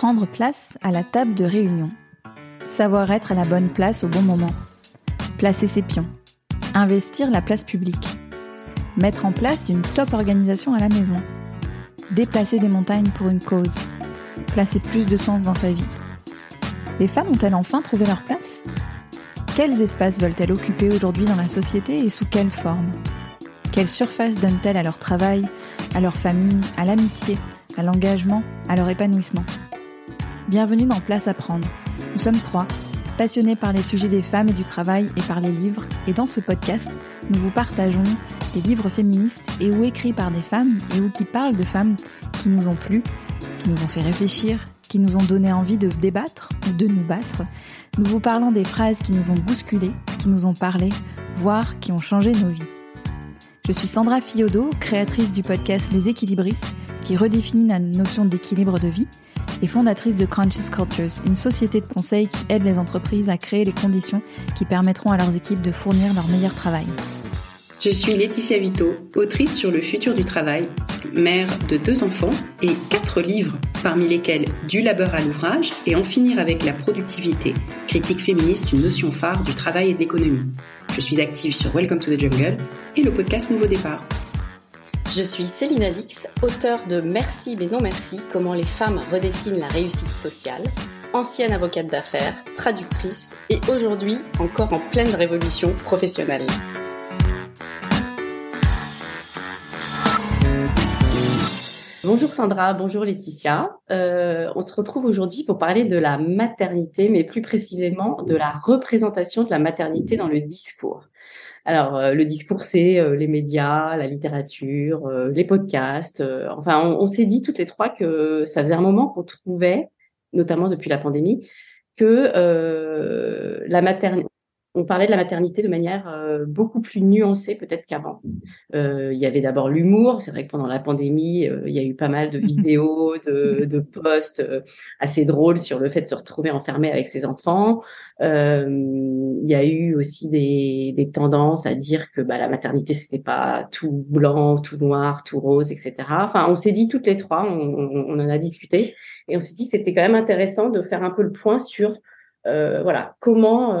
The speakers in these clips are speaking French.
Prendre place à la table de réunion. Savoir être à la bonne place au bon moment. Placer ses pions. Investir la place publique. Mettre en place une top organisation à la maison. Déplacer des montagnes pour une cause. Placer plus de sens dans sa vie. Les femmes ont-elles enfin trouvé leur place? Quels espaces veulent-elles occuper aujourd'hui dans la société et sous quelle forme? Quelle surface donnent-elles à leur travail, à leur famille, à l'amitié, à l'engagement, à leur épanouissement? Bienvenue dans Place à prendre. Nous sommes trois, passionnés par les sujets des femmes et du travail et par les livres, et dans ce podcast, nous vous partageons des livres féministes et ou écrits par des femmes et ou qui parlent de femmes qui nous ont plu, qui nous ont fait réfléchir, qui nous ont donné envie de débattre ou de nous battre. Nous vous parlons des phrases qui nous ont bousculées, qui nous ont parlé, voire qui ont changé nos vies. Je suis Sandra Fiodo, créatrice du podcast Les Équilibristes, qui redéfinit la notion d'équilibre de vie et fondatrice de Conscious Cultures, une société de conseil qui aide les entreprises à créer les conditions qui permettront à leurs équipes de fournir leur meilleur travail. Je suis Laetitia Vito, autrice sur le futur du travail, mère de deux enfants et quatre livres, parmi lesquels Du labeur à l'ouvrage et En finir avec la productivité, critique féministe, une notion phare du travail et de l'économie. Je suis active sur Welcome to the Jungle et le podcast Nouveau Départ. Je suis Céline Alix, auteure de Merci mais non merci, comment les femmes redessinent la réussite sociale, ancienne avocate d'affaires, traductrice et aujourd'hui encore en pleine révolution professionnelle. Bonjour Sandra, bonjour Laetitia. Euh, on se retrouve aujourd'hui pour parler de la maternité, mais plus précisément de la représentation de la maternité dans le discours. Alors, euh, le discours, c'est euh, les médias, la littérature, euh, les podcasts. enfin, on, s'est dit toutes les trois que ça faisait un moment qu'on trouvait, notamment depuis la pandémie, que la maternité, on parlait de la maternité de manière euh, beaucoup plus nuancée peut-être qu'avant. Euh, il y avait d'abord l'humour. C'est vrai que pendant la pandémie, euh, il y a eu pas mal de vidéos, de, de posts assez drôles sur le fait de se retrouver enfermé avec ses enfants. il y a eu aussi des, des tendances à dire que bah, la maternité c'était pas tout blanc, tout noir, tout rose, etc. Enfin, on s'est dit toutes les trois, on, on, en a discuté, et on s'est dit que c'était quand même intéressant de faire un peu le point sur voilà comment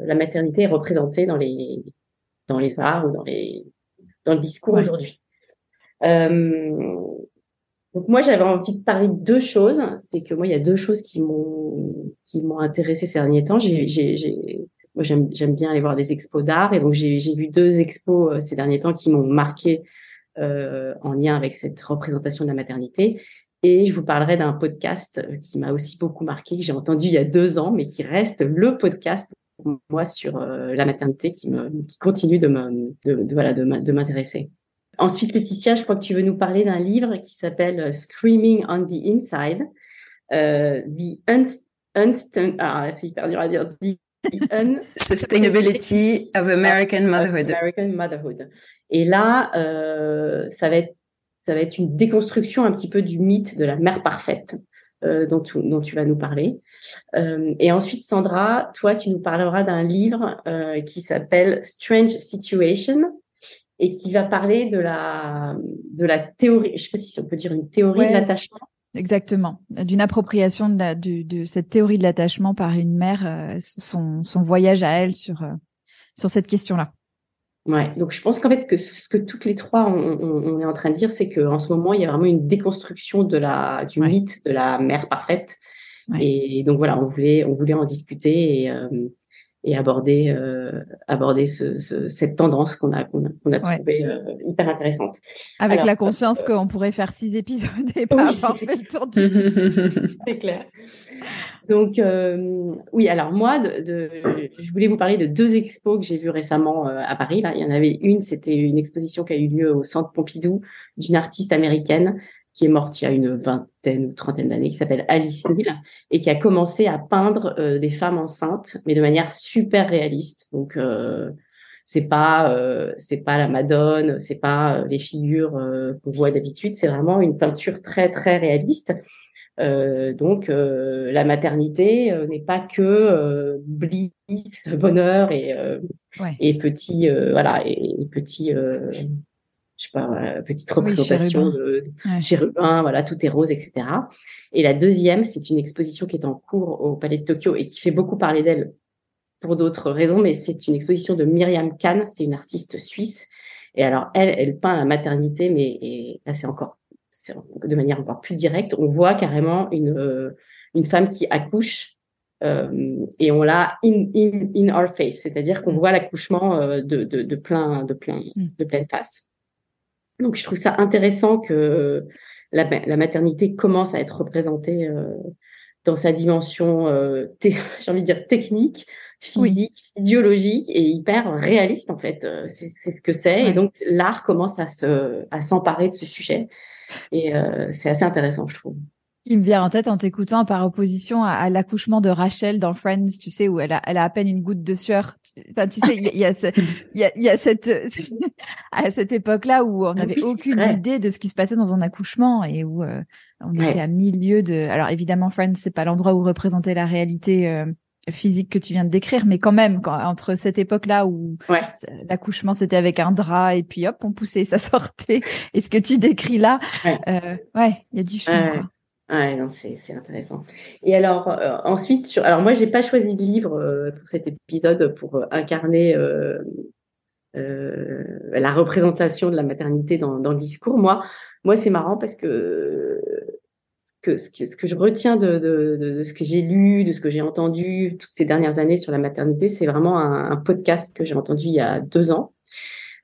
la maternité est représentée dans les dans les arts ou dans les dans le discours aujourd'hui. Euh, donc moi j'avais envie de parler de deux choses. C'est que moi il y a deux choses qui m'ont qui m'ont intéressé ces derniers temps. J'ai moi j'aime j'aime bien aller voir des expos d'art et donc j'ai j'ai vu deux expos euh, ces derniers temps qui m'ont marqué euh, en lien avec cette représentation de la maternité. Et je vous parlerai d'un podcast qui m'a aussi beaucoup marqué, que j'ai entendu il y a deux ans, mais qui reste le podcast moi sur euh, la maternité qui me qui continue de me de, voilà de m'intéresser. Ensuite, Laetitia, je crois que tu veux nous parler d'un livre qui s'appelle euh, Screaming on the Inside, euh, the instant ah c'est hyper dur à dire the, Sustainability of American Motherhood. American Motherhood. Et là, euh, ça va être ça va être une déconstruction un petit peu du mythe de la mère parfaite. Euh, dont, tu, dont tu vas nous parler. Euh, et ensuite, Sandra, toi, tu nous parleras d'un livre euh, qui s'appelle Strange Situation et qui va parler de la, de la théorie, je sais pas si on peut dire une théorie de l'attachement. Exactement, d'une appropriation de, la, de, de, cette théorie de l'attachement par une mère, son, son voyage à elle sur, sur cette question-là. Ouais, donc je pense qu'en fait que ce que toutes les trois on, on, est en train de dire, c'est qu'en ce moment il y a vraiment une déconstruction de la du mythe de la mère parfaite. Et donc voilà, on voulait on voulait en discuter et euh, et aborder euh, aborder ce, ce, cette tendance qu'on a qu'on a, qu'on a trouvée euh, hyper intéressante. Avec la conscience qu'on pourrait faire six épisodes et pas avoir fait le tour du C'est clair. Donc euh, oui, alors moi, je voulais vous parler de deux expos que j'ai vues récemment euh, à Paris. Là, il y en avait une, c'était une exposition qui a eu lieu au Centre Pompidou d'une artiste américaine qui est morte il y a une vingtaine ou trentaine d'années, qui s'appelle Alice Neal, et qui a commencé à peindre euh, des femmes enceintes, mais de manière super réaliste. Donc euh, c'est pas euh, c'est pas la Madone, c'est pas les figures qu'on voit d'habitude, c'est vraiment une peinture très très réaliste. Donc la maternité n'est pas que bliss, bonheur et et petit voilà et, et petit je sais pas, petite représentation de, chérubin, voilà, tout est rose, etc. Et la deuxième, c'est une exposition qui est en cours au Palais de Tokyo et qui fait beaucoup parler d'elle pour d'autres raisons, mais c'est une exposition de Myriam Kahn, c'est une artiste suisse. Et alors, elle, elle peint la maternité, mais et là, c'est encore de manière encore plus directe. On voit carrément une, une femme qui accouche euh, et on l'a in, in, in, our face, c'est-à-dire qu'on mm. voit l'accouchement euh, de, de, de, plein, de, plein, mm. de pleine face. Donc, je trouve ça intéressant que la, la maternité commence à être représentée euh, dans sa dimension, euh, j'ai envie de dire technique, physique, idéologique et hyper réaliste en fait. Euh, c'est ce que c'est. Et donc l'art commence à se, à s'emparer de ce sujet. Et euh, c'est assez intéressant, je trouve. Il me vient en tête en t'écoutant par opposition à, l'accouchement de Rachel dans Friends, tu sais, où elle a, elle a à peine une goutte de sueur. Enfin, tu sais, il y, a, y a, y a cette, à cette époque-là où on n'avait aucune idée de ce qui se passait dans un accouchement et où euh, on était à milieu de. Alors évidemment, Friends, c'est pas l'endroit où représenter la réalité euh, physique que tu viens de décrire, mais quand même, quand, entre cette époque-là où l'accouchement c'était avec un drap et puis hop, on poussait, ça sortait, et ce que tu décris là, ouais, euh, il y a du film. Quoi. Ouais, non, c'est, c'est intéressant. Et alors, euh, ensuite, sur, alors moi, j'ai pas choisi de livre euh, pour cet épisode pour euh, incarner la représentation de la maternité dans, dans le discours. Moi, moi, c'est marrant parce que que, ce que, je retiens de, ce que j'ai lu, de ce que j'ai entendu toutes ces dernières années sur la maternité, c'est vraiment un, podcast que j'ai entendu il y a deux ans.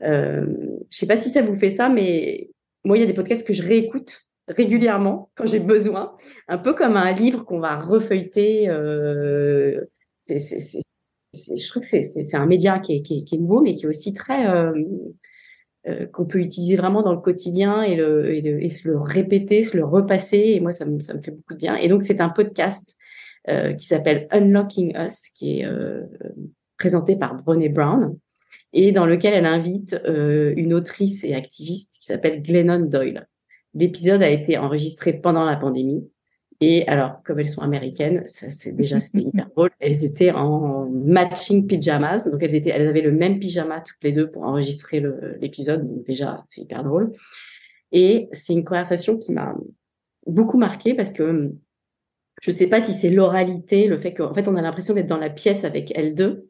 Euh, je sais pas si ça vous fait ça, mais moi, il y a des podcasts que je réécoute régulièrement quand j'ai besoin, un peu comme un livre qu'on va refeuilleter. Euh, je trouve que c'est un média qui est, nouveau, mais qui est aussi très euh, euh, qu'on peut utiliser vraiment dans le quotidien et, le, et, le, et, se le répéter, se le repasser. Et moi, ça me, ça me fait beaucoup de bien. Et donc, c'est un podcast euh, qui s'appelle Unlocking Us, qui est euh, présenté par Brené Brown et dans lequel elle invite euh, une autrice et activiste qui s'appelle Glennon Doyle. L'épisode a été enregistré pendant la pandémie. Et alors, comme elles sont américaines, c'est déjà c'était hyper drôle. Elles étaient en matching pyjamas, donc elles étaient, elles avaient le même pyjama toutes les deux pour enregistrer l'épisode. Donc déjà, c'est hyper drôle. Et c'est une conversation qui m'a beaucoup marquée parce que je ne sais pas si c'est l'oralité, le fait qu'en fait on a l'impression d'être dans la pièce avec elles deux,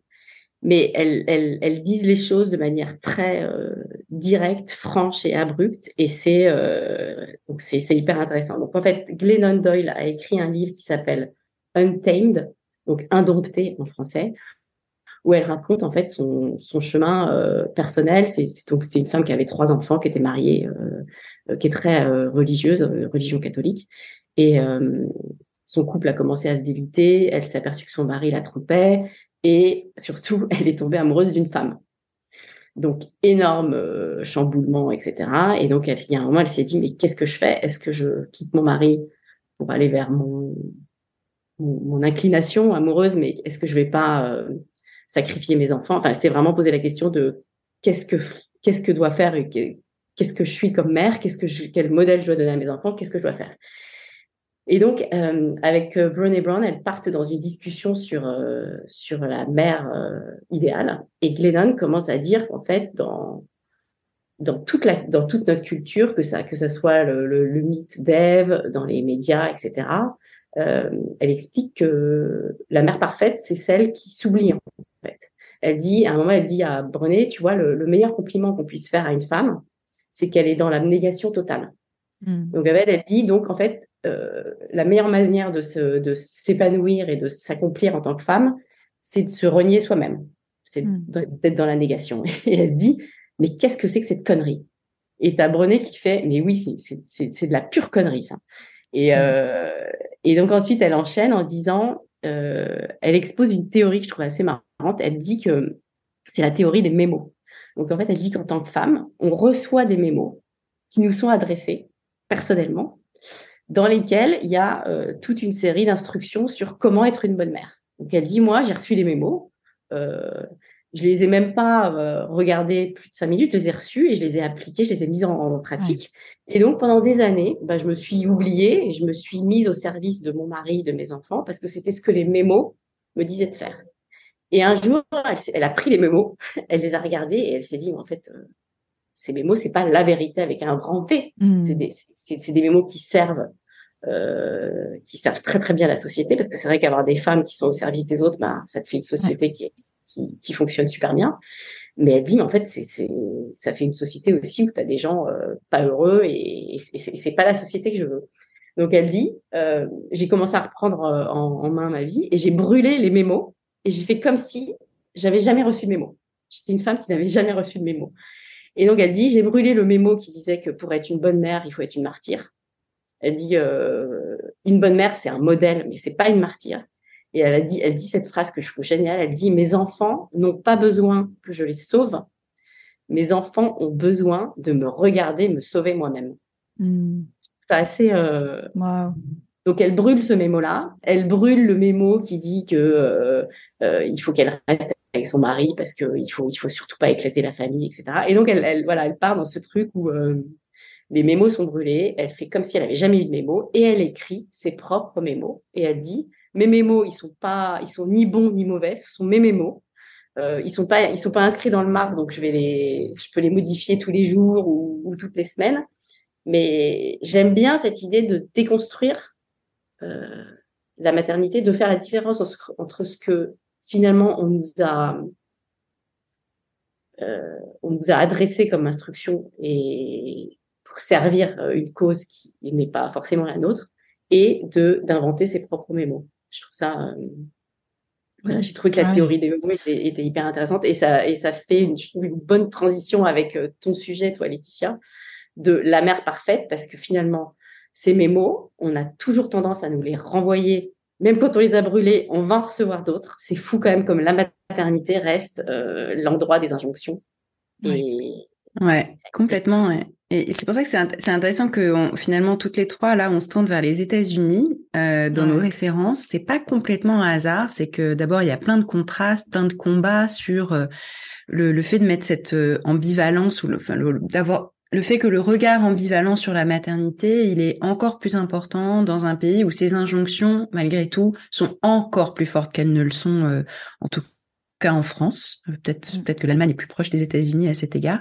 mais elles, elles, elles disent les choses de manière très euh, directe, franche et abrupte, et c'est euh, donc c'est hyper intéressant. Donc en fait, Glennon Doyle a écrit un livre qui s'appelle Untamed, donc indompté en français, où elle raconte en fait son, son chemin euh, personnel. C'est donc c'est une femme qui avait trois enfants, qui était mariée, euh, qui est très euh, religieuse, religion catholique, et son couple a commencé à se déliter. Elle s'est aperçue que son mari la trompait. Et surtout, elle est tombée amoureuse d'une femme. Donc, énorme euh, chamboulement, etc. Et donc, elle, il y a un moment, elle s'est dit, mais qu'est-ce que je fais? Est-ce que je quitte mon mari pour aller vers mon, mon, inclination amoureuse, mais est-ce que je vais pas euh, sacrifier mes enfants? Enfin, elle s'est vraiment posé la question de qu'est-ce que qu'est-ce que doit faire Qu'est-ce que je suis comme mère? Qu'est-ce que je, quel modèle je dois donner à mes enfants? Qu'est-ce que je dois faire? Et donc, euh, avec euh, Brené Brown, elles partent dans une discussion sur, euh, sur la mère euh, idéale. Et Glennon commence à dire qu'en fait, dans, dans, toute la, dans toute notre culture, que ça, que ça soit le, le, le mythe d'Ève, dans les médias, etc., euh, elle explique que la mère parfaite, c'est celle qui s'oublie, en fait. Elle dit, à un moment, elle dit à Brené, tu vois, le, le meilleur compliment qu'on puisse faire à une femme, c'est qu'elle est dans la négation totale. Mm. Donc, en fait, elle dit, donc, en fait, euh, la meilleure manière de, de s'épanouir et de s'accomplir en tant que femme, c'est de se renier soi-même. C'est mm. d'être dans la négation. Et elle dit, mais qu'est-ce que c'est que cette connerie? Et t'as Brené qui fait, mais oui, c'est de la pure connerie, ça. Et, mm. euh, et donc ensuite, elle enchaîne en disant, euh, elle expose une théorie que je trouve assez marrante. Elle dit que c'est la théorie des mémos. Donc en fait, elle dit qu'en tant que femme, on reçoit des mémos qui nous sont adressés personnellement, dans lesquels il y a euh, toute une série d'instructions sur comment être une bonne mère. Donc elle dit, moi, j'ai reçu les mémos, euh, je les ai même pas euh, regardés plus de cinq minutes, je les ai reçus et je les ai appliqués, je les ai mis en, pratique. Et donc pendant des années, bah, je me suis oubliée et je me suis mise au service de mon mari, de mes enfants, parce que c'était ce que les mémos me disaient de faire. Et un jour, elle, elle, a pris les mémos, elle les a regardés et elle s'est dit, en fait, ces mémos, c'est pas la vérité avec un grand V. Hmm. C'est des, c'est, des mémos qui servent, euh, qui servent très très bien la société, parce que c'est vrai qu'avoir des femmes qui sont au service des autres, bah, ça te fait une société qui, qui, qui, fonctionne super bien. Mais elle dit, mais en fait, c'est, c'est, ça fait une société aussi où tu as des gens euh, pas heureux et, et c'est, c'est pas la société que je veux. Donc elle dit, euh, j'ai commencé à reprendre euh, en, en, main ma vie et j'ai brûlé les mémos et j'ai fait comme si j'avais jamais reçu de mémo. J'étais une femme qui n'avait jamais reçu de mémo. Et donc elle dit, j'ai brûlé le mémo qui disait que pour être une bonne mère, il faut être une martyre. Elle dit, euh, une bonne mère, c'est un modèle, mais c'est pas une martyre. Et elle a dit, elle dit cette phrase que je trouve géniale. Elle dit, mes enfants n'ont pas besoin que je les sauve. Mes enfants ont besoin de me regarder, me sauver moi-même. Hmm. C'est assez. Euh... Donc elle brûle ce mémo-là. Elle brûle le mémo qui dit que euh, euh, il faut qu'elle reste avec son mari parce qu'il faut il faut surtout pas éclater la famille, etc. Et donc elle, elle voilà, elle part dans ce truc où les mémos sont brûlés. Elle fait comme si elle avait jamais eu de mémos et elle écrit ses propres mémos et elle dit mes mémos ils sont pas ils sont ni bons ni mauvais, ce sont mes mémos. Euh, ils sont pas ils sont pas inscrits dans le marbre donc je vais les je peux les modifier tous les jours ou, ou toutes les semaines. Mais j'aime bien cette idée de déconstruire euh, la maternité, de faire la différence entre ce que finalement on nous a euh, on nous a adressé comme instruction et pour servir euh, une cause qui n'est pas forcément la nôtre et de d'inventer ses propres mémos. Je trouve ça voilà, j'ai trouvé que la théorie des mémos était, était, hyper intéressante et ça et ça fait une, je trouve une bonne transition avec ton sujet toi Laetitia de la mère parfaite parce que finalement ces mémos, on a toujours tendance à nous les renvoyer. Même quand on les a brûlés, on va en recevoir d'autres. C'est fou quand même comme la maternité reste euh, l'endroit des injonctions. Et... Ouais, complètement. Et c'est pour ça que c'est intéressant que finalement toutes les trois là, on se tourne vers les États-Unis euh, dans nos références. C'est pas complètement un hasard. C'est que d'abord il y a plein de contrastes, plein de combats sur euh, le, le, fait de mettre cette ambivalence ou enfin, d'avoir le fait que le regard ambivalent sur la maternité, il est encore plus important dans un pays où ces injonctions, malgré tout, sont encore plus fortes qu'elles ne le sont, euh, en tout cas en France. Euh, peut-être mm. peut-être que l'Allemagne est plus proche des États-Unis à cet égard.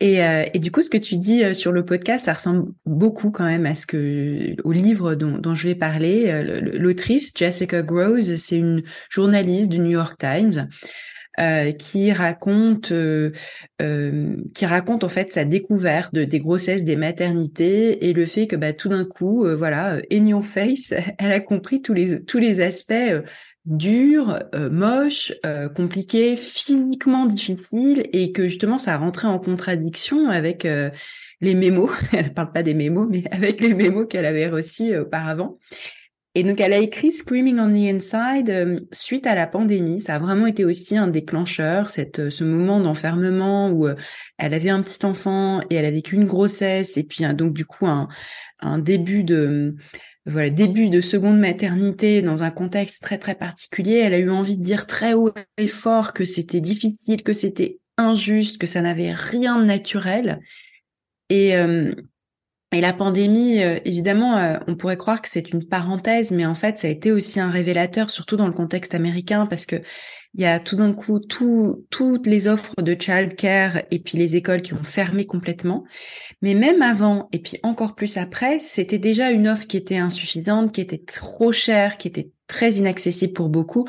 Et, euh, et, du coup, ce que tu dis sur le podcast, ça ressemble beaucoup quand même à ce que au livre dont, je vais parler. L'autrice Jessica Groves, c'est une journaliste du New York Times euh, qui raconte euh, euh, qui raconte en fait sa découverte de, des grossesses, des maternités et le fait que bah, tout d'un coup, euh, voilà, in your face, elle a compris tous les tous les aspects durs, moches, compliqués, physiquement difficiles et que justement ça rentrait en contradiction avec les mémos. elle parle pas des mémos, mais avec les mémos qu'elle avait reçus auparavant. Et donc, elle a écrit Screaming on the Inside euh, suite à la pandémie. Ça a vraiment été aussi un déclencheur, cette, euh, ce moment d'enfermement où euh, elle avait un petit enfant et elle a vécu une grossesse et puis donc du coup un, un début de voilà début de seconde maternité dans un contexte très très particulier. Elle a eu envie de dire très haut et fort que c'était difficile, que c'était injuste, que ça n'avait rien de naturel. Et, et la pandémie, euh, évidemment, euh, on pourrait croire que c'est une parenthèse, mais en fait, ça a été aussi un révélateur, surtout dans le contexte américain, parce que il y a tout d'un coup tout, toutes les offres de childcare et puis les écoles qui ont fermé complètement. Mais même avant et puis encore plus après, c'était déjà une offre qui était insuffisante, qui était trop chère, qui était très inaccessible pour beaucoup.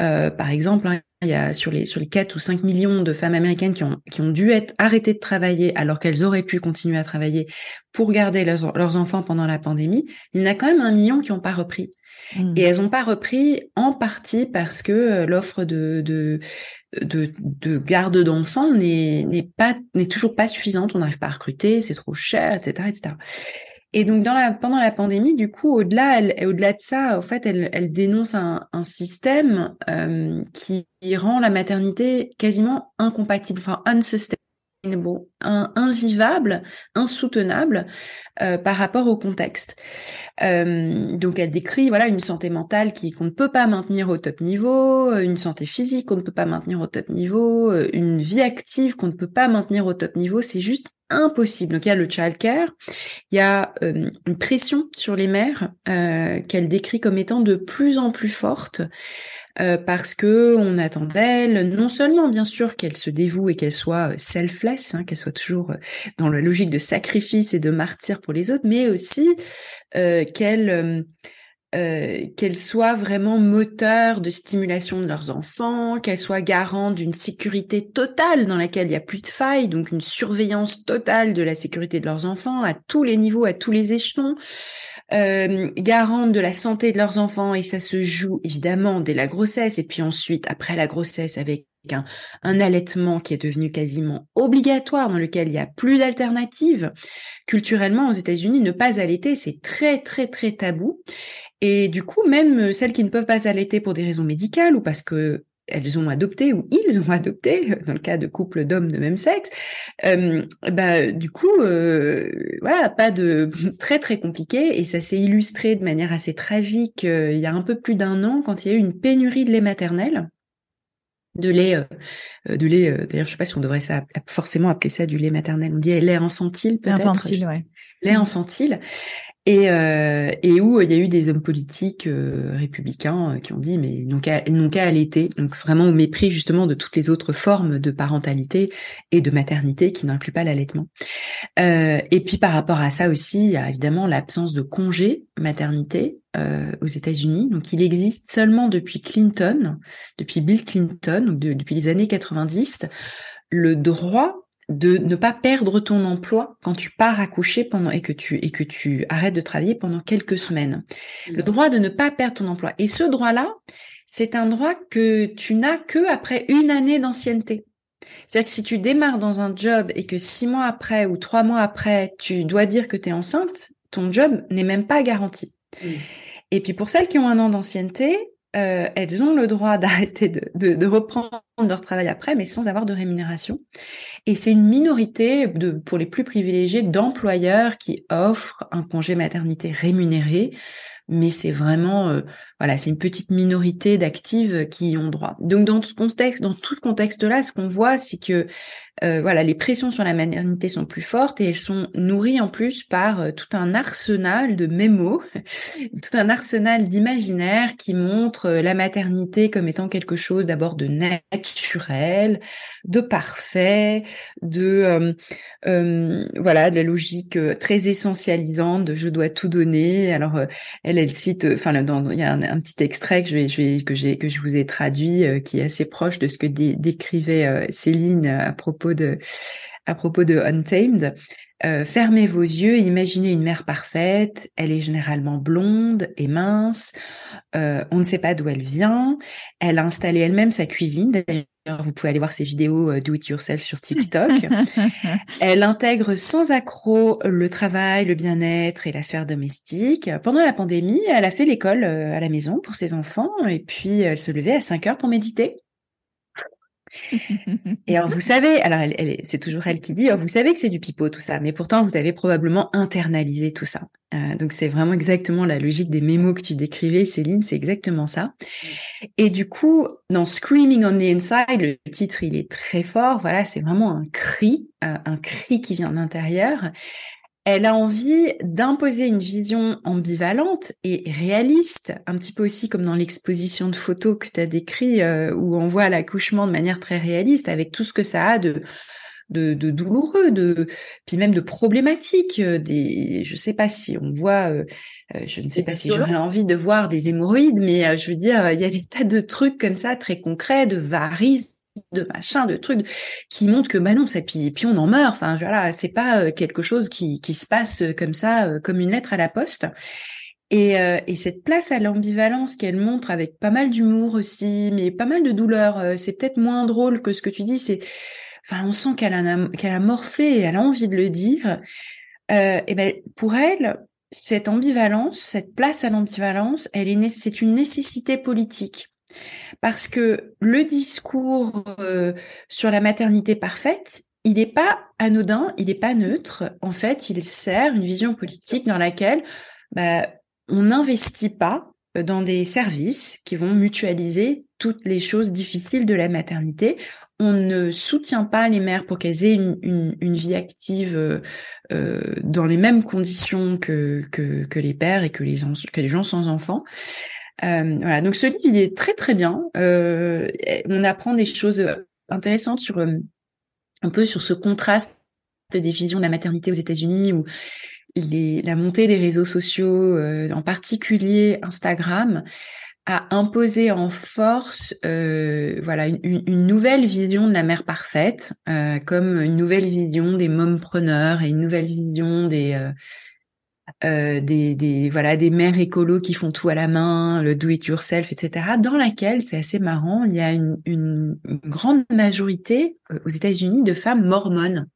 Euh, par exemple, hein, il y a sur les sur les 4 ou 5 millions de femmes américaines qui ont qui ont dû être arrêtées de travailler alors qu'elles auraient pu continuer à travailler pour garder leurs, leurs enfants pendant la pandémie, il y en a quand même un million qui n'ont pas repris. Mmh. Et elles n'ont pas repris en partie parce que euh, l'offre de, de, de, de garde d'enfants n'est, pas n'est toujours pas suffisante. On n'arrive pas à recruter, c'est trop cher, etc., etc. Et donc dans la pendant la pandémie, du coup, au-delà, au-delà de ça, en fait, elle, elle dénonce un, un système euh, qui rend la maternité quasiment incompatible, enfin unsustainable un, invivable, insoutenable euh, par rapport au contexte. Euh, donc elle décrit voilà une santé mentale qui qu'on ne peut pas maintenir au top niveau, une santé physique qu'on ne peut pas maintenir au top niveau, une vie active qu'on ne peut pas maintenir au top niveau, c'est juste impossible. Donc il y a le childcare, il y a euh, une pression sur les mères qu'elle décrit comme étant de plus en plus forte. Euh, parce que on attend d'elle non seulement bien sûr qu'elle se dévoue et qu'elle soit selfless, hein, qu'elle soit toujours dans la logique de sacrifice et de martyr pour les autres, mais aussi qu'elle euh, qu'elle soit vraiment moteur de stimulation de leurs enfants, qu'elle soit garante d'une sécurité totale dans laquelle il n'y a plus de failles, donc une surveillance totale de la sécurité de leurs enfants à tous les niveaux, à tous les échelons, euh, garante de la santé de leurs enfants, et ça se joue évidemment dès la grossesse, et puis ensuite après la grossesse avec un, un, allaitement qui est devenu quasiment obligatoire, dans lequel il n'y a plus d'alternative. Culturellement, aux États-Unis, ne pas allaiter, c'est très, très, très tabou. Et du coup, même celles qui ne peuvent pas allaiter pour des raisons médicales ou parce que elles ont adopté ou ils ont adopté, dans le cas de couples d'hommes de même sexe, euh, bah, du coup, euh, voilà, pas de très très compliqué et ça s'est illustré de manière assez tragique il y a un peu plus d'un an quand il y a eu une pénurie de lait maternel de lait, de lait. D'ailleurs, je sais pas si on devrait ça forcément appeler ça du lait maternel. On dit lait infantile peut-être. Infantile, ouais. Lait infantile et, euh, et où il y a eu des hommes politiques euh, républicains euh, qui ont dit mais ils n'ont qu'à qu'à allaiter, donc vraiment au mépris justement de toutes les autres formes de parentalité et de maternité qui n'incluent pas l'allaitement. et puis par rapport à ça aussi, il y a évidemment l'absence de congé maternité aux États-Unis. Donc il existe seulement depuis Clinton, depuis Bill Clinton, donc depuis les années 90, le droit de ne pas perdre ton emploi quand tu pars accoucher pendant et que tu et que tu arrêtes de travailler pendant quelques semaines. Le droit de ne pas perdre ton emploi. Et ce droit-là, c'est un droit que tu n'as que après une année d'ancienneté. C'est-à-dire que si tu démarres dans un job et que six mois après ou trois mois après, tu dois dire que tu es enceinte, ton job n'est même pas garanti. Et puis pour celles qui ont un an d'ancienneté, euh, elles ont le droit d'arrêter de, de, reprendre leur travail après, mais sans avoir de rémunération. Et c'est une minorité, de, pour les plus privilégiés, d'employeurs qui offrent un congé maternité rémunéré, mais c'est vraiment, euh, voilà, c'est une petite minorité d'actives qui y ont droit. Donc dans ce contexte, dans tout ce contexte-là, ce qu'on voit, c'est que euh, voilà, les pressions sur la maternité sont plus fortes et elles sont nourries en plus par euh, tout un arsenal de mémos, tout un arsenal d'imaginaire qui montre euh, la maternité comme étant quelque chose d'abord de naturel, de parfait, de voilà, de la logique très essentialisante de je dois tout donner. Alors elle, elle cite, enfin il y a un, petit extrait que je que je vous ai traduit qui est assez proche de ce que décrivait Céline à propos de, à propos de Untamed. Euh, fermez vos yeux, imaginez une mère parfaite. Elle est généralement blonde et mince. Euh, on ne sait pas d'où elle vient. Elle a installé elle-même sa cuisine. D'ailleurs, vous pouvez aller voir ses vidéos euh, do it yourself sur TikTok. elle intègre sans accroc le travail, le bien-être et la sphère domestique. Pendant la pandémie, elle a fait l'école à la maison pour ses enfants et puis elle se levait à 5 heures pour méditer. Et alors, vous savez, alors c'est toujours elle qui dit, oh, vous savez que c'est du pipeau tout ça, mais pourtant vous avez probablement internalisé tout ça. Euh, donc c'est vraiment exactement la logique des mémos que tu décrivais, Céline, c'est exactement ça. Et du coup, dans Screaming on the Inside, le titre il est très fort. Voilà, c'est vraiment un cri, euh, un cri qui vient de l'intérieur. Elle a envie d'imposer une vision ambivalente et réaliste, un petit peu aussi comme dans l'exposition de photos que tu as décrit, euh, où on voit l'accouchement de manière très réaliste, avec tout ce que ça a de, de, de douloureux, de puis même de problématiques. Euh, des, je sais pas si on voit, euh, je ne sais pas si j'aurais envie de voir des hémorroïdes, mais je veux dire, il y a des tas de trucs comme ça très concrets, de varices de machin, de trucs qui montrent que bah non, ça puis, puis on en meurt. Enfin, voilà, c'est pas euh, quelque chose qui, se passe euh, comme ça, euh, comme une lettre à la poste. Et, et cette place à l'ambivalence qu'elle montre avec pas mal d'humour aussi, mais pas mal de douleur. c'est peut-être moins drôle que ce que tu dis. C'est, enfin, on sent qu'elle a qu'elle a morflé et elle a envie de le dire. et ben pour elle, cette ambivalence, cette place à l'ambivalence, elle est, c'est une nécessité politique parce que le discours euh, sur la maternité parfaite, il n'est pas anodin, il n'est pas neutre. En fait, il sert une vision politique dans laquelle bah, on n'investit pas dans des services qui vont mutualiser toutes les choses difficiles de la maternité. On ne soutient pas les mères pour qu'elles aient une, vie active euh, euh, dans les mêmes conditions que, que, les pères et que les, que les gens sans enfants. Voilà, donc ce livre il est très très bien. on apprend des choses intéressantes sur un peu sur ce contraste des visions de la maternité aux États-Unis où les, la montée des réseaux sociaux, en particulier Instagram, a imposé en force euh, voilà une, une, nouvelle vision de la mère parfaite, euh, comme une nouvelle vision des mompreneurs et une nouvelle vision des euh, des, des voilà des mères écolos qui font tout à la main, le do it yourself, etc. Dans laquelle c'est assez marrant, il y a une, une, une grande majorité euh, aux États-Unis de femmes mormones.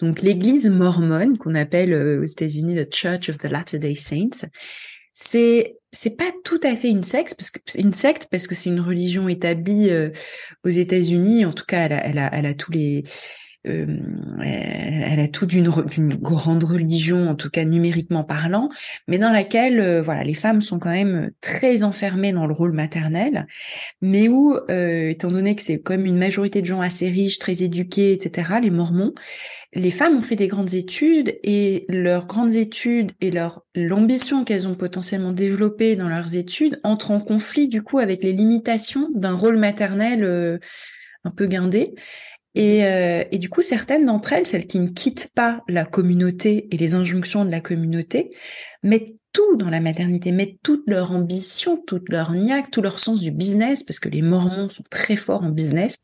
Donc l'Église mormone qu'on appelle euh, aux États-Unis the Church of the Latter-day Saints, c'est c'est pas tout à fait une secte parce que une secte parce que c'est une religion établie euh, aux États-Unis en tout cas elle a, elle a, elle a tous les euh, elle a tout d'une grande religion, en tout cas numériquement parlant, mais dans laquelle euh, voilà les femmes sont quand même très enfermées dans le rôle maternel, mais où, euh, étant donné que c'est même une majorité de gens assez riches, très éduqués, etc., les Mormons, les femmes ont fait des grandes études et leurs grandes études et leur l'ambition qu'elles ont potentiellement développée dans leurs études entrent en conflit du coup avec les limitations d'un rôle maternel un peu guindé. Et, euh, et, du coup, certaines d'entre elles, celles qui ne quittent pas la communauté et les injonctions de la communauté, mettent tout dans la maternité, mettent toute leur ambition, toute leur niaque, tout leur sens du business, parce que les Mormons sont très forts en business.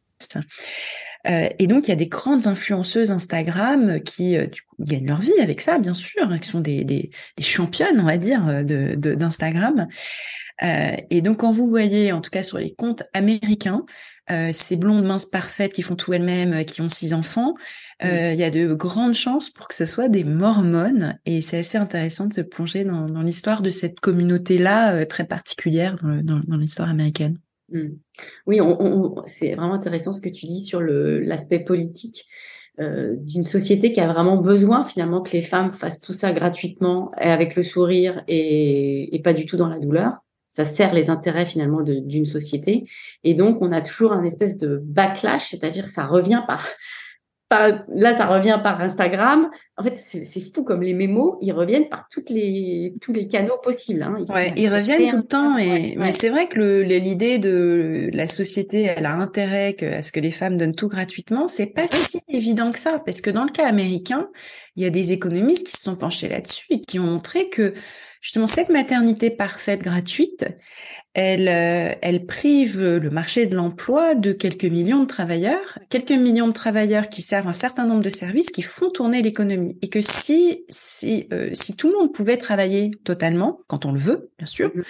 Euh, et donc, il y a des grandes influenceuses Instagram qui euh, du coup, gagnent leur vie avec ça, bien sûr, hein, qui sont des, des, des championnes, on va dire, d'Instagram. De. Euh, et donc, quand vous voyez, en tout cas sur les comptes américains, euh, ces blondes minces parfaites qui font tout elles-mêmes, euh, qui ont six enfants, euh, il y a de grandes chances pour que ce soit des mormones. Et c'est assez intéressant de se plonger dans, dans l'histoire de cette communauté-là très particulière dans, l'histoire américaine. Mmh. Oui, c'est vraiment intéressant ce que tu dis sur l'aspect politique. Euh, d'une société qui a vraiment besoin finalement que les femmes fassent tout ça gratuitement et avec le sourire et, et pas du tout dans la douleur ça sert les intérêts finalement d'une société. Et donc, on a toujours un espèce de backlash, c'est-à-dire ça revient par, par, là, ça revient par Instagram. En fait, c'est fou comme les mémos, ils reviennent par toutes les, tous les canaux possibles. Hein. Ils, ouais, ils reviennent tout le temps. Et, Mais c'est vrai que l'idée de la société, elle a intérêt que, à ce que les femmes donnent tout gratuitement. C'est pas si évident que ça, parce que dans le cas américain, il y a des économistes qui se sont penchés là-dessus et qui ont montré que justement cette maternité parfaite gratuite, elle, euh, elle prive le marché de l'emploi de quelques millions de travailleurs, quelques millions de travailleurs qui servent un certain nombre de services qui font tourner l'économie. Et que si si euh, si tout le monde pouvait travailler totalement, quand on le veut, bien sûr, mm-hmm.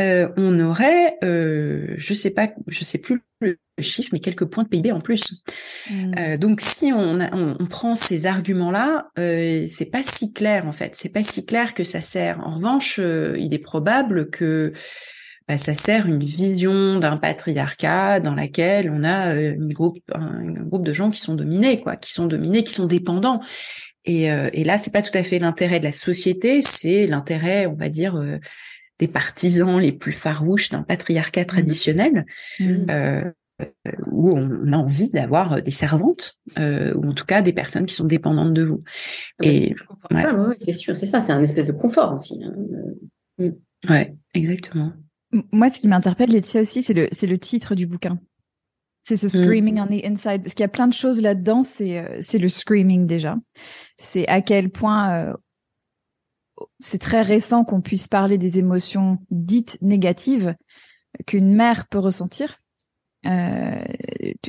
Euh, on aurait, euh, je sais pas, je sais plus le chiffre, mais quelques points de PIB en plus. Mm. Euh, donc si on, on, on, prend ces arguments-là, euh, c'est pas si clair en fait. C'est pas si clair que ça sert. En revanche, euh, il est probable que bah, ça sert une vision d'un patriarcat dans laquelle on a euh, une groupe, un, groupe de gens qui sont dominés, quoi, qui sont dominés, qui sont dépendants. Et, euh, et là, c'est pas tout à fait l'intérêt de la société, c'est l'intérêt, on va dire des partisans les plus farouches d'un patriarcat mmh. traditionnel, mmh. Euh, où on a envie d'avoir des servantes, euh, ou en tout cas des personnes qui sont dépendantes de vous. Ah bah, et c'est sûr, c'est ça, c'est un espèce de confort aussi. Hein. Mmh. Ouais, exactement. Moi, ce qui m'interpelle, Laetitia aussi, c'est le, c'est le titre du bouquin. C'est ce screaming on the inside, parce qu'il y a plein de choses là-dedans. C'est, euh, c'est le screaming déjà. C'est à quel point c'est très récent qu'on puisse parler des émotions dites négatives qu'une mère peut ressentir. Euh,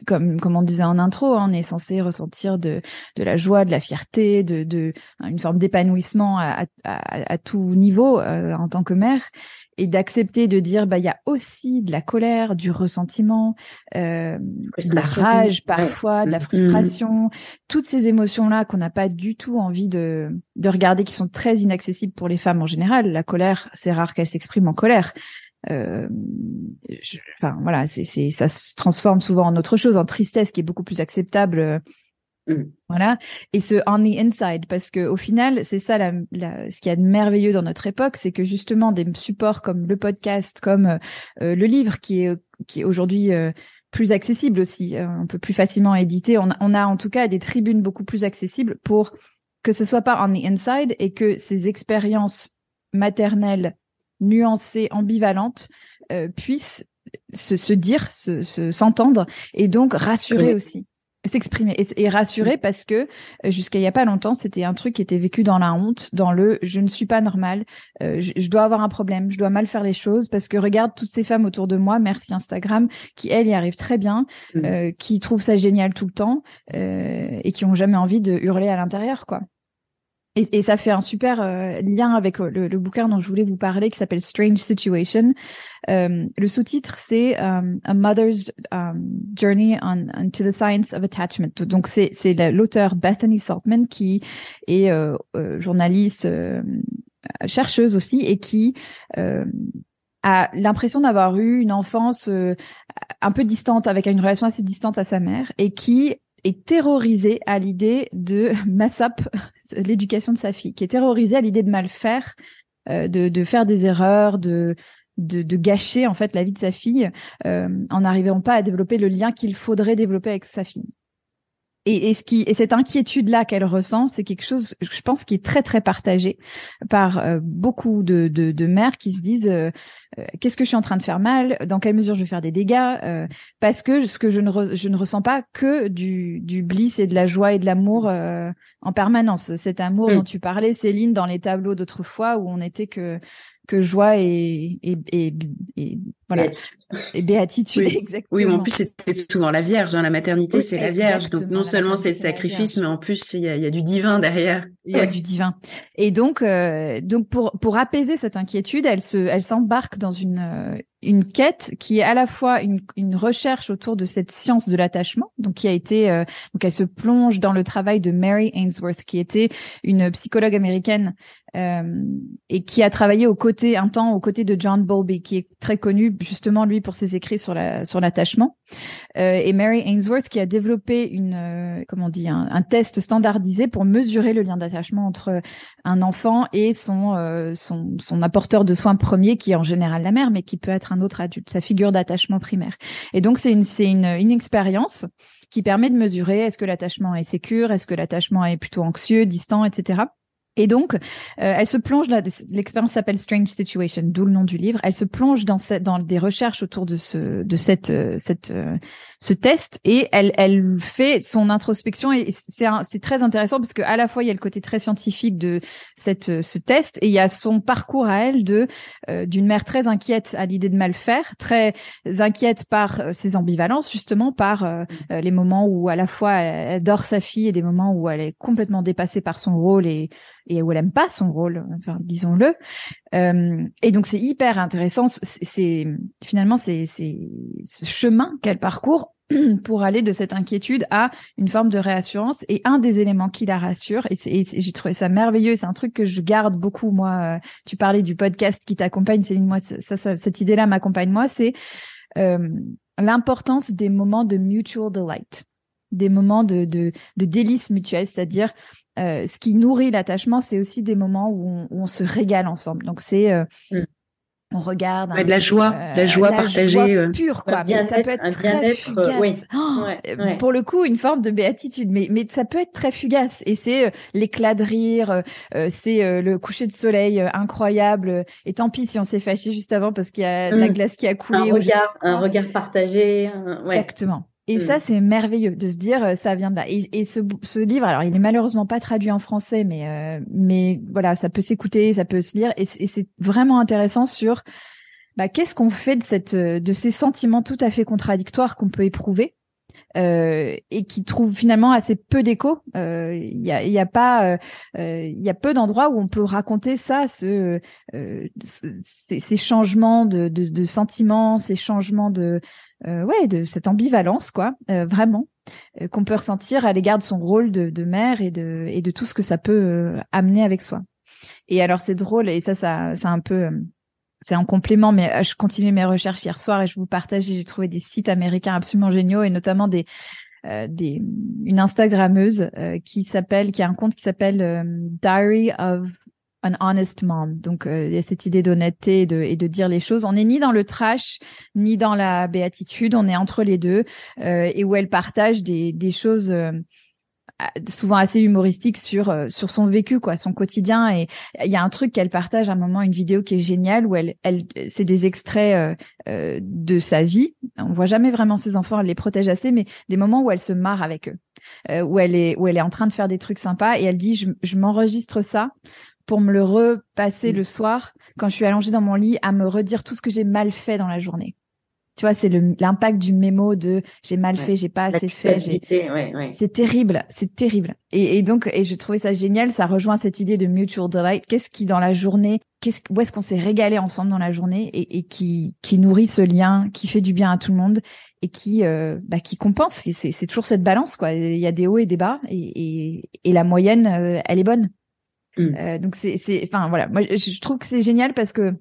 comme on disait en intro, hein, on est censé ressentir de la joie, de la fierté, de, une forme d'épanouissement à, à, à, tout niveau euh, en tant que mère et d'accepter de dire bah il y a aussi de la colère, du ressentiment, euh, de la rage parfois, de la mm-hmm. frustration, toutes ces émotions là qu'on n'a pas du tout envie de de regarder, qui sont très inaccessibles pour les femmes en général. La colère, c'est rare qu'elle s'exprime en colère. Euh, enfin voilà, c'est c'est ça se transforme souvent en autre chose, en tristesse qui est beaucoup plus acceptable euh, Mm. Voilà. Et ce on the inside, parce que au final, c'est ça la, ce qui est de merveilleux dans notre époque, c'est que justement des supports comme le podcast, comme euh, euh, le livre qui est qui est aujourd'hui euh, plus accessible aussi, on peut plus facilement éditer. On, on, a en tout cas des tribunes beaucoup plus accessibles pour que ce soit pas on the inside et que ces expériences maternelles nuancée, ambivalente, puisse se, se dire, se s'entendre et donc rassurer aussi s'exprimer et, rassurer mm. parce que euh, jusqu'à il y a pas longtemps c'était un truc qui était vécu dans la honte dans le je ne suis pas normal euh, je, dois avoir un problème je dois mal faire les choses parce que regarde toutes ces femmes autour de moi merci Instagram qui elles y arrivent très bien mm. euh, qui trouvent ça génial tout le temps et qui ont jamais envie de hurler à l'intérieur quoi et, ça fait un super euh, lien avec euh, le, bouquin dont je voulais vous parler qui s'appelle Strange Situation. Euh, le sous-titre c'est A Mother's um, Journey on, to the Science of Attachment. Donc c'est c'est l'auteur Bethany Saltman qui est journaliste, chercheuse aussi et qui a l'impression d'avoir eu une enfance un peu distante avec une relation assez distante à sa mère et qui est terrorisée à l'idée de massap l'éducation de sa fille, qui est terrorisée à l'idée de mal faire, euh, de, de, faire des erreurs, de, de, gâcher en fait la vie de sa fille euh, en n'arrivant pas à développer le lien qu'il faudrait développer avec sa fille. Et, et, ce qui, et cette inquiétude-là qu'elle ressent, c'est quelque chose, je pense, qui est très très partagé par euh, beaucoup de, de, de, mères qui se disent euh, euh, qu'est-ce que je suis en train de faire mal, dans quelle mesure je vais faire des dégâts, parce que ce que je ne, je ne ressens pas que du, du bliss et de la joie et de l'amour en permanence. Cet amour mm. dont tu parlais, Céline, dans les tableaux d'autrefois où on était que que joie et, et, et, et voilà et béatitude oui. exactement. Oui, mais en plus c'était souvent la Vierge. Dans hein, la maternité, c'est la Vierge. Donc non seulement c'est le sacrifice, mais en plus il y a, y a, du divin derrière. Il y a du divin. Et donc euh, donc pour pour apaiser cette inquiétude, elle se elle s'embarque dans une euh, une quête qui est à la fois une, une recherche autour de cette science de l'attachement, donc qui a été euh, donc elle se plonge dans le travail de Mary Ainsworth, qui était une psychologue américaine euh, et qui a travaillé aux côtés un temps aux côtés de John Bowlby, qui est très connu justement lui pour ses écrits sur la sur l'attachement, euh, et Mary Ainsworth qui a développé une euh, comment on dit un, test standardisé pour mesurer le lien d'attachement entre un enfant et son euh, son son apporteur de soins premier, qui est en général la mère, mais qui peut être un autre adulte, sa figure d'attachement primaire. Et donc c'est une c'est une, une expérience qui permet de mesurer est-ce que l'attachement est sécure, est-ce que l'attachement est plutôt anxieux, distant, etc. Et donc, euh, elle se plonge là. L'expérience s'appelle Strange Situation, d'où le nom du livre. Elle se plonge dans, cette, dans des recherches autour de ce, de cette, euh, cette, euh, ce test et elle, elle fait son introspection et c'est, c'est très intéressant parce que à la fois il y a le côté très scientifique de cette, ce test et il y a son parcours à elle de d'une mère très inquiète à l'idée de mal faire, très inquiète par ses ambivalences justement, par les moments où à la fois elle, dort sa fille et des moments où elle est complètement dépassée par son rôle et et où elle aime pas son rôle, enfin, disons-le. Euh, et donc c'est hyper intéressant. C'est finalement c'est ce chemin qu'elle parcourt pour aller de cette inquiétude à une forme de réassurance. Et un des éléments qui la rassure, et, j'ai trouvé ça merveilleux, c'est un truc que je garde beaucoup. Moi, euh, tu parlais du podcast qui t'accompagne, Céline. Moi, ça, ça, cette idée-là m'accompagne. Moi, c'est euh, l'importance des moments de mutual delight des moments de, de, de délice mutuelle, c'est-à-dire euh, ce qui nourrit l'attachement, c'est aussi des moments où on, se régale ensemble. Donc c'est euh, mm. on regarde de la joie, euh, la joie partagée, joie pure quoi. Mais ça peut être très fugace. Oh, pour le coup, une forme de béatitude, mais mais ça peut être très fugace. Et c'est l'éclat de rire, c'est le coucher de soleil incroyable. Et tant pis si on s'est fâché juste avant parce qu'il y a la mm. glace qui a coulé. Un regard, un regard partagé. Exactement. Et ça, mm. c'est merveilleux de se dire, euh, ça vient de là. Et, ce, ce, livre, alors, il est malheureusement pas traduit en français, mais, euh, mais voilà, ça peut s'écouter, ça peut se lire. Et, c'est vraiment intéressant sur bah, qu'est-ce qu'on fait de, cette, euh, de ces sentiments tout à fait contradictoires qu'on peut éprouver. Euh, et qui trouvent finalement assez peu d'écho. Il y, a, y a pas, il y a peu d'endroits où on peut raconter ça, ce, ces, ces, changements de, de, de, sentiments, ces changements de, euh, ouais, de cette ambivalence, quoi, euh, vraiment, euh, qu'on peut ressentir à l'égard de son rôle de, de, mère et de, et de tout ce que ça peut amener avec soi. Et alors c'est drôle et ça, ça, un peu, c'est en complément, mais je continuais mes recherches hier soir et je vous partage. J'ai trouvé des sites américains absolument géniaux et notamment des des, une Instagrammeuse qui s'appelle, qui a un compte qui s'appelle Diary of an honest mom. Donc euh, il y a cette idée d'honnêteté et de, et de dire les choses. On n'est ni dans le trash ni dans la béatitude, on est entre les deux euh, et où elle partage des, des choses euh, souvent assez humoristique sur sur son vécu quoi, son quotidien et il y a un truc qu'elle partage à un moment une vidéo qui est géniale où elle elle c'est des extraits de sa vie. On voit jamais vraiment ses enfants, elle les protège assez mais des moments où elle se marre avec eux. où elle est où elle est en train de faire des trucs sympas et elle dit je, je m'enregistre ça pour me le repasser mmh. le soir quand je suis allongée dans mon lit à me redire tout ce que j'ai mal fait dans la journée. Tu vois, c'est l'impact du mémo de j'ai mal fait, j'ai pas assez fait. C'est terrible, c'est terrible. Et, donc, et je trouvais ça génial. Ça rejoint cette idée de mutual delight. Qu'est-ce qui dans la journée, qu'est-ce où est-ce qu'on s'est régalé ensemble dans la journée et, qui qui nourrit ce lien, qui fait du bien à tout le monde et qui euh, bah, qui compense? C'est toujours cette balance quoi. Il y a des hauts et des bas et, et, la moyenne, euh, elle est bonne. Mm. Euh, donc c'est, c'est, enfin voilà, moi je trouve que c'est génial parce que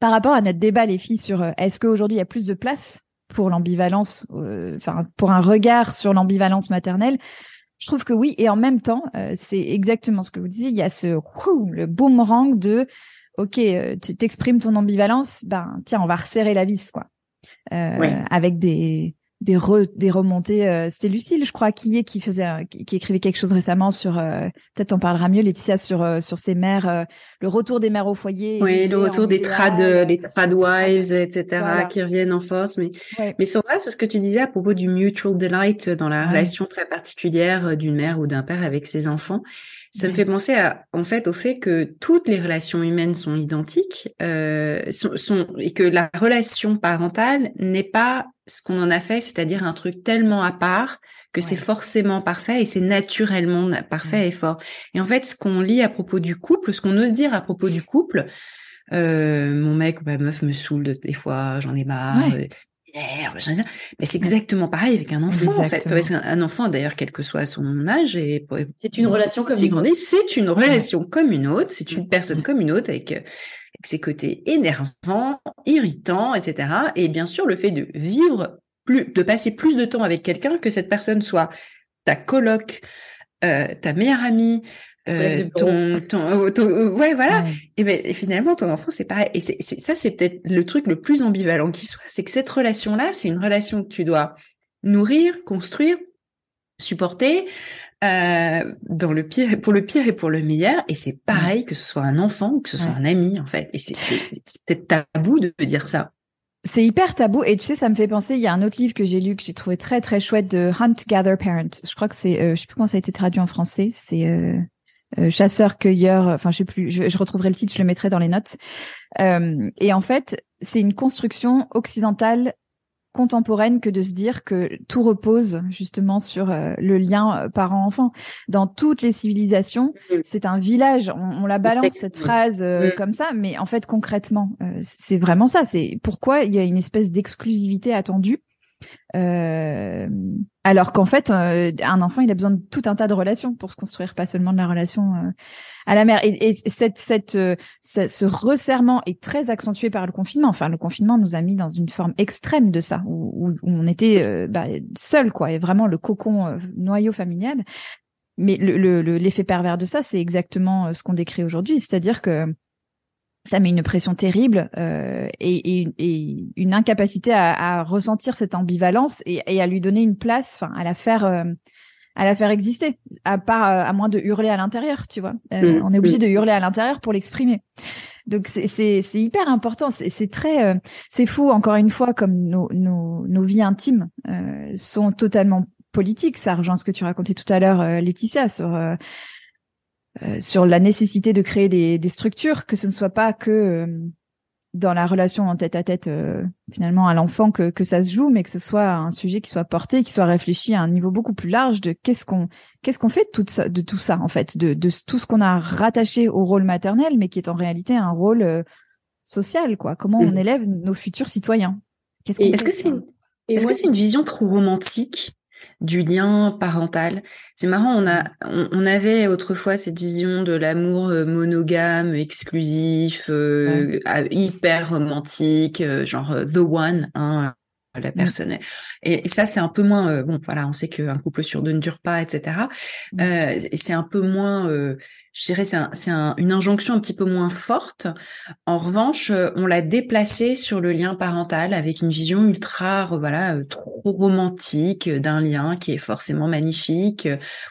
par rapport à notre débat les filles sur euh, est-ce qu'aujourd'hui il y a plus de place pour l'ambivalence, euh, enfin pour un regard sur l'ambivalence maternelle, je trouve que oui. Et en même temps, c'est exactement ce que vous disiez. Il y a ce le boomerang de ok, tu t'exprimes ton ambivalence, ben tiens, on va resserrer la vis quoi, avec des des, des remontées. Euh, C'était Lucille, je crois, qui est qui faisait, qui, écrivait quelque chose récemment sur. Euh, peut-être on parlera mieux, Laetitia, sur euh, sur ses mères, euh, le retour des mères au foyer. Oui, le retour des trad, les trad wives, etc., qui reviennent en force. Mais mais Sandra, c'est ce que tu disais à propos du mutual delight dans la relation très particulière d'une mère ou d'un père avec ses enfants. Ça me fait penser à, en fait, au fait que toutes les relations humaines sont identiques, euh, sont, sont, et que la relation parentale n'est pas ce qu'on en a fait, c'est-à-dire un truc tellement à part que c'est forcément parfait et c'est naturellement parfait et fort. Et en fait, ce qu'on lit à propos du couple, ce qu'on ose dire à propos du couple, euh, mon mec ou ma meuf me saoule des fois, j'en ai marre. Mais c'est exactement pareil avec un enfant, en fait. un enfant, d'ailleurs, quel que soit son âge, et c'est une relation comme une autre. C'est une relation comme une autre. C'est une personne comme une autre avec, avec ses côtés énervants, irritants, etc. Et bien sûr, le fait de vivre plus, de passer plus de temps avec quelqu'un, que cette personne soit ta coloc, euh, ta meilleure amie, euh, ton, ton, euh, euh, ouais, voilà. Et, ben, finalement, ton enfant, c'est pareil. Et c'est, ça, c'est peut-être le truc le plus ambivalent qui soit. C'est que cette relation-là, c'est une relation que tu dois nourrir, construire, supporter, euh, dans le pire, pour le pire et pour le meilleur. Et c'est pareil que ce soit un enfant ou que ce soit un ami, en fait. Et c'est, c'est, c'est peut-être tabou de dire ça. C'est hyper tabou et tu sais ça me fait penser il y a un autre livre que j'ai lu que j'ai trouvé très très chouette de Hunt Gather Parent. Je crois que c'est euh, je sais plus comment ça a été traduit en français, c'est euh, euh, chasseur-cueilleur, enfin je sais plus, je, retrouverai le titre, je le mettrai dans les notes. Euh, et en fait, c'est une construction occidentale contemporaine que de se dire que tout repose justement sur euh, le lien parent-enfant. Dans toutes les civilisations, c'est un village. On, la balance cette phrase comme ça, mais en fait concrètement, c'est vraiment ça. C'est pourquoi il y a une espèce d'exclusivité attendue euh, alors qu'en fait, euh, un enfant, il a besoin de tout un tas de relations pour se construire, pas seulement de la relation euh, à la mère. Et, cette, cette, ce resserrement est très accentué par le confinement. Enfin, le confinement nous a mis dans une forme extrême de ça, où, on était bah, seul, quoi, et vraiment le cocon noyau familial. Mais l'effet le, le, pervers de ça, c'est exactement ce qu'on décrit aujourd'hui, c'est-à-dire que ça met une pression terrible euh, et, et, et, une incapacité à, à, ressentir cette ambivalence et, et, à lui donner une place, enfin à la faire, euh, à la faire exister, à part à moins de hurler à l'intérieur, tu vois. Euh, mm. On est obligé mm. de hurler à l'intérieur pour l'exprimer. Donc c'est hyper important, c'est très euh, c'est fou encore une fois comme nos nos, nos vies intimes sont totalement politiques. Ça rejoint ce que tu racontais tout à l'heure, Laetitia, sur euh, sur la nécessité de créer des, des, structures, que ce ne soit pas que euh, dans la relation en tête à tête euh, finalement à l'enfant que, que ça se joue, mais que ce soit un sujet qui soit porté, qui soit réfléchi à un niveau beaucoup plus large de qu'est-ce qu'on qu'est-ce qu'on fait de tout ça, de tout ça en fait, de, de tout ce qu'on a rattaché au rôle maternel, mais qui est en réalité un rôle social quoi. Comment on mmh. élève nos futurs citoyens? Est-ce que c'est est-ce que c'est une vision trop romantique? Du lien parental. C'est marrant, on a, on, avait autrefois cette vision de l'amour euh, monogame, exclusif, euh, hyper romantique, euh, genre the one, hein, la mmh. personne. Et, ça, c'est un peu moins. bon, voilà, on sait qu'un couple sur deux ne dure pas, etc. Mmh. et c'est un peu moins je dirais, c'est un, une injonction un petit peu moins forte. En revanche, euh, on l'a déplacé sur le lien parental avec une vision ultra, euh, voilà, euh, trop romantique d'un lien qui est forcément magnifique.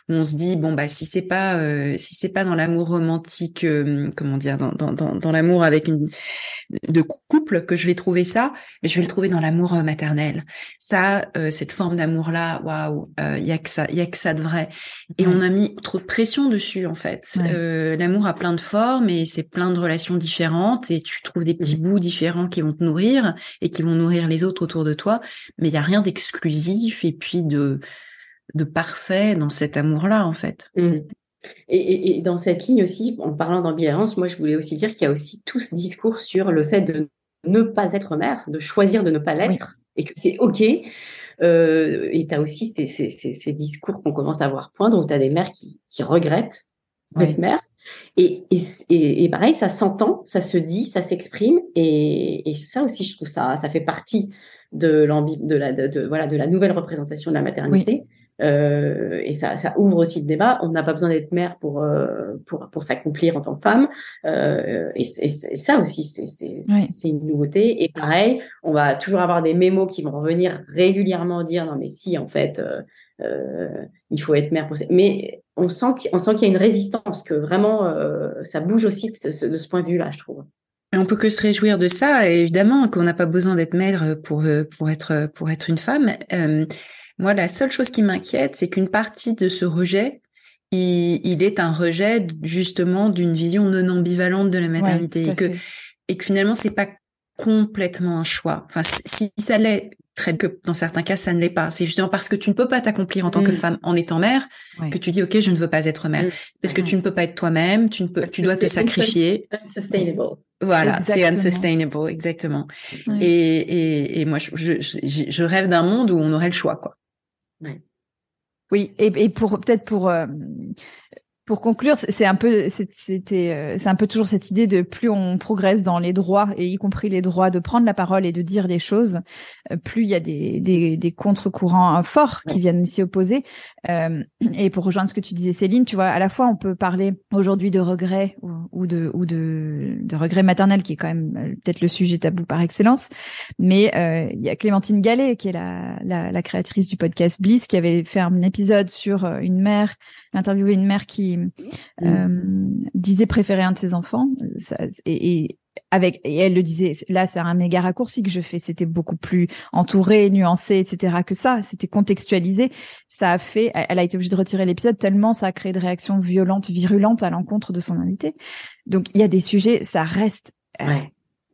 Où on se dit bon bah si c'est pas si c'est pas dans l'amour romantique, comment dire, dans, dans, dans, dans l'amour avec une de couple que je vais trouver ça, je vais le trouver dans l'amour maternel. Ça, cette forme d'amour là, waouh, il y a que ça, il y a que ça de vrai. Et on a mis trop de pression dessus en fait. Euh, l'amour a plein de formes et c'est plein de relations différentes et tu trouves des petits mmh. bouts différents qui vont te nourrir et qui vont nourrir les autres autour de toi, mais il y a rien d'exclusif et puis de de parfait dans cet amour-là en fait. Mmh. Et, dans cette ligne aussi, en parlant d'ambivalence, moi je voulais aussi dire qu'il y a aussi tout ce discours sur le fait de ne pas être mère, de choisir de ne pas l'être, et que c'est OK. Euh, et tu as aussi ces, discours qu'on commence à voir poindre où tu as des mères qui, qui regrettent d'être mère. Et, et, et, pareil, ça s'entend, ça se dit, ça s'exprime. Et, et, ça aussi, je trouve ça, ça fait partie de, de, la, de, voilà, de la nouvelle représentation de la maternité. Euh, et ça, ça ouvre aussi le débat. On n'a pas besoin d'être mère pour, euh, pour, pour s'accomplir en tant que femme. Euh, et, ça aussi, c'est une nouveauté. Et pareil, on va toujours avoir des mémos qui vont revenir régulièrement dire non mais si en fait euh, il faut être mère pour ça. Mais on sent qu'il sent qu'il y a une résistance, que vraiment euh, ça bouge aussi de ce, point de vue-là, je trouve. Et on peut que se réjouir de ça, évidemment, qu'on n'a pas besoin d'être mère pour euh, pour être pour être une femme. moi, la seule chose qui m'inquiète, c'est qu'une partie de ce rejet, il, est un rejet justement d'une vision non ambivalente de la maternité, et que et que finalement c'est pas complètement un choix. Enfin, si ça l'est, très que dans certains cas, ça ne l'est pas. C'est justement parce que tu ne peux pas t'accomplir en tant que mm. femme en étant mère que tu dis ok, je ne veux pas être mère. Mm. Parce que tu ne peux pas être toi-même, tu ne peux, tu dois te sacrifier. Unsustainable. Voilà, c'est unsustainable, exactement. Et, et, et moi, je, je, je rêve d'un monde où on aurait le choix, quoi. Oui, et, et pour peut-être pour euh, pour conclure, c'est un peu, c'était, euh, c'est un peu toujours cette idée de plus on progresse dans les droits et y compris les droits de prendre la parole et de dire les choses, euh, plus il y a des, des, des contre-courants forts qui viennent s'y opposer. Euh, et pour rejoindre ce que tu disais, Céline, tu vois, à la fois on peut parler aujourd'hui de regrets ou, de ou de, de regrets maternels, qui est quand même peut-être le sujet tabou par excellence. Mais il y a Clémentine Gallet, qui est la, la, la créatrice du podcast Bliss, qui avait fait un épisode sur une mère, interviewé une mère qui Mm. Euh, disait préférer un de ses enfants. et, avec et elle le disait là c'est un méga raccourci que je fais c'était beaucoup plus entouré nuancé etc que ça c'était contextualisé ça a fait elle a été obligée de retirer l'épisode tellement ça a créé de réactions violentes virulentes à l'encontre de son invité donc il y a des sujets ça reste euh,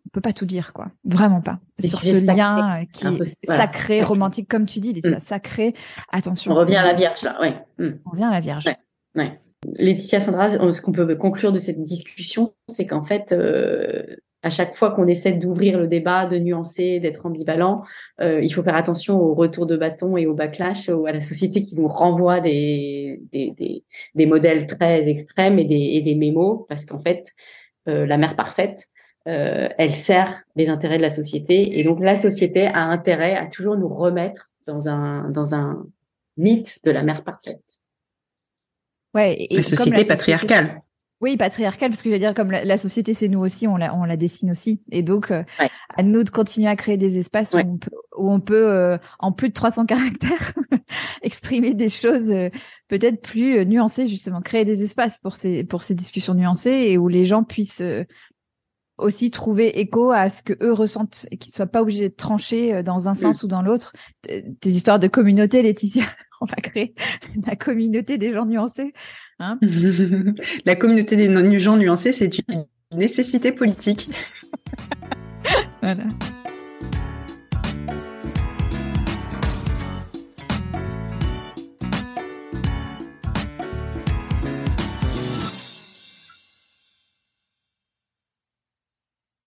on peut pas tout dire quoi. Vraiment pas. Sur ce lien euh, qui est sacré romantique comme tu dis mm. sacré. Attention. On revient à la vierge là ouais. Mm. on revient à la vierge. Ouais. Laetitia Sandra, ce qu'on peut conclure de cette discussion, c'est qu'en fait, euh, à chaque fois qu'on essaie d'ouvrir le débat, de nuancer, d'être ambivalent, euh, il faut faire attention au retour de bâton et au backlash, à la société qui nous renvoie des, des, des, modèles très extrêmes et des, et des mémos, parce qu'en fait, euh, la mère parfaite, elle sert les intérêts de la société, et donc la société a intérêt à toujours nous remettre dans un, dans un mythe de la mère parfaite. Ouais, et la société patriarcale. Oui, patriarcale, parce que je veux dire, comme la, société, c'est nous aussi, on la, on la dessine aussi. Et donc, euh, à nous de continuer à créer des espaces où on peut, où on peut euh, en plus de 300 caractères, exprimer des choses euh, peut-être plus nuancées, justement, créer des espaces pour ces, pour ces discussions nuancées et où les gens puissent aussi trouver écho à ce que eux ressentent et qu'ils soient pas obligés de trancher dans un sens ou dans l'autre. Des histoires de communauté, Laetitia on va créer la communauté des gens nuancés. Hein. la communauté des gens nuancés, c'est une nécessité politique. voilà.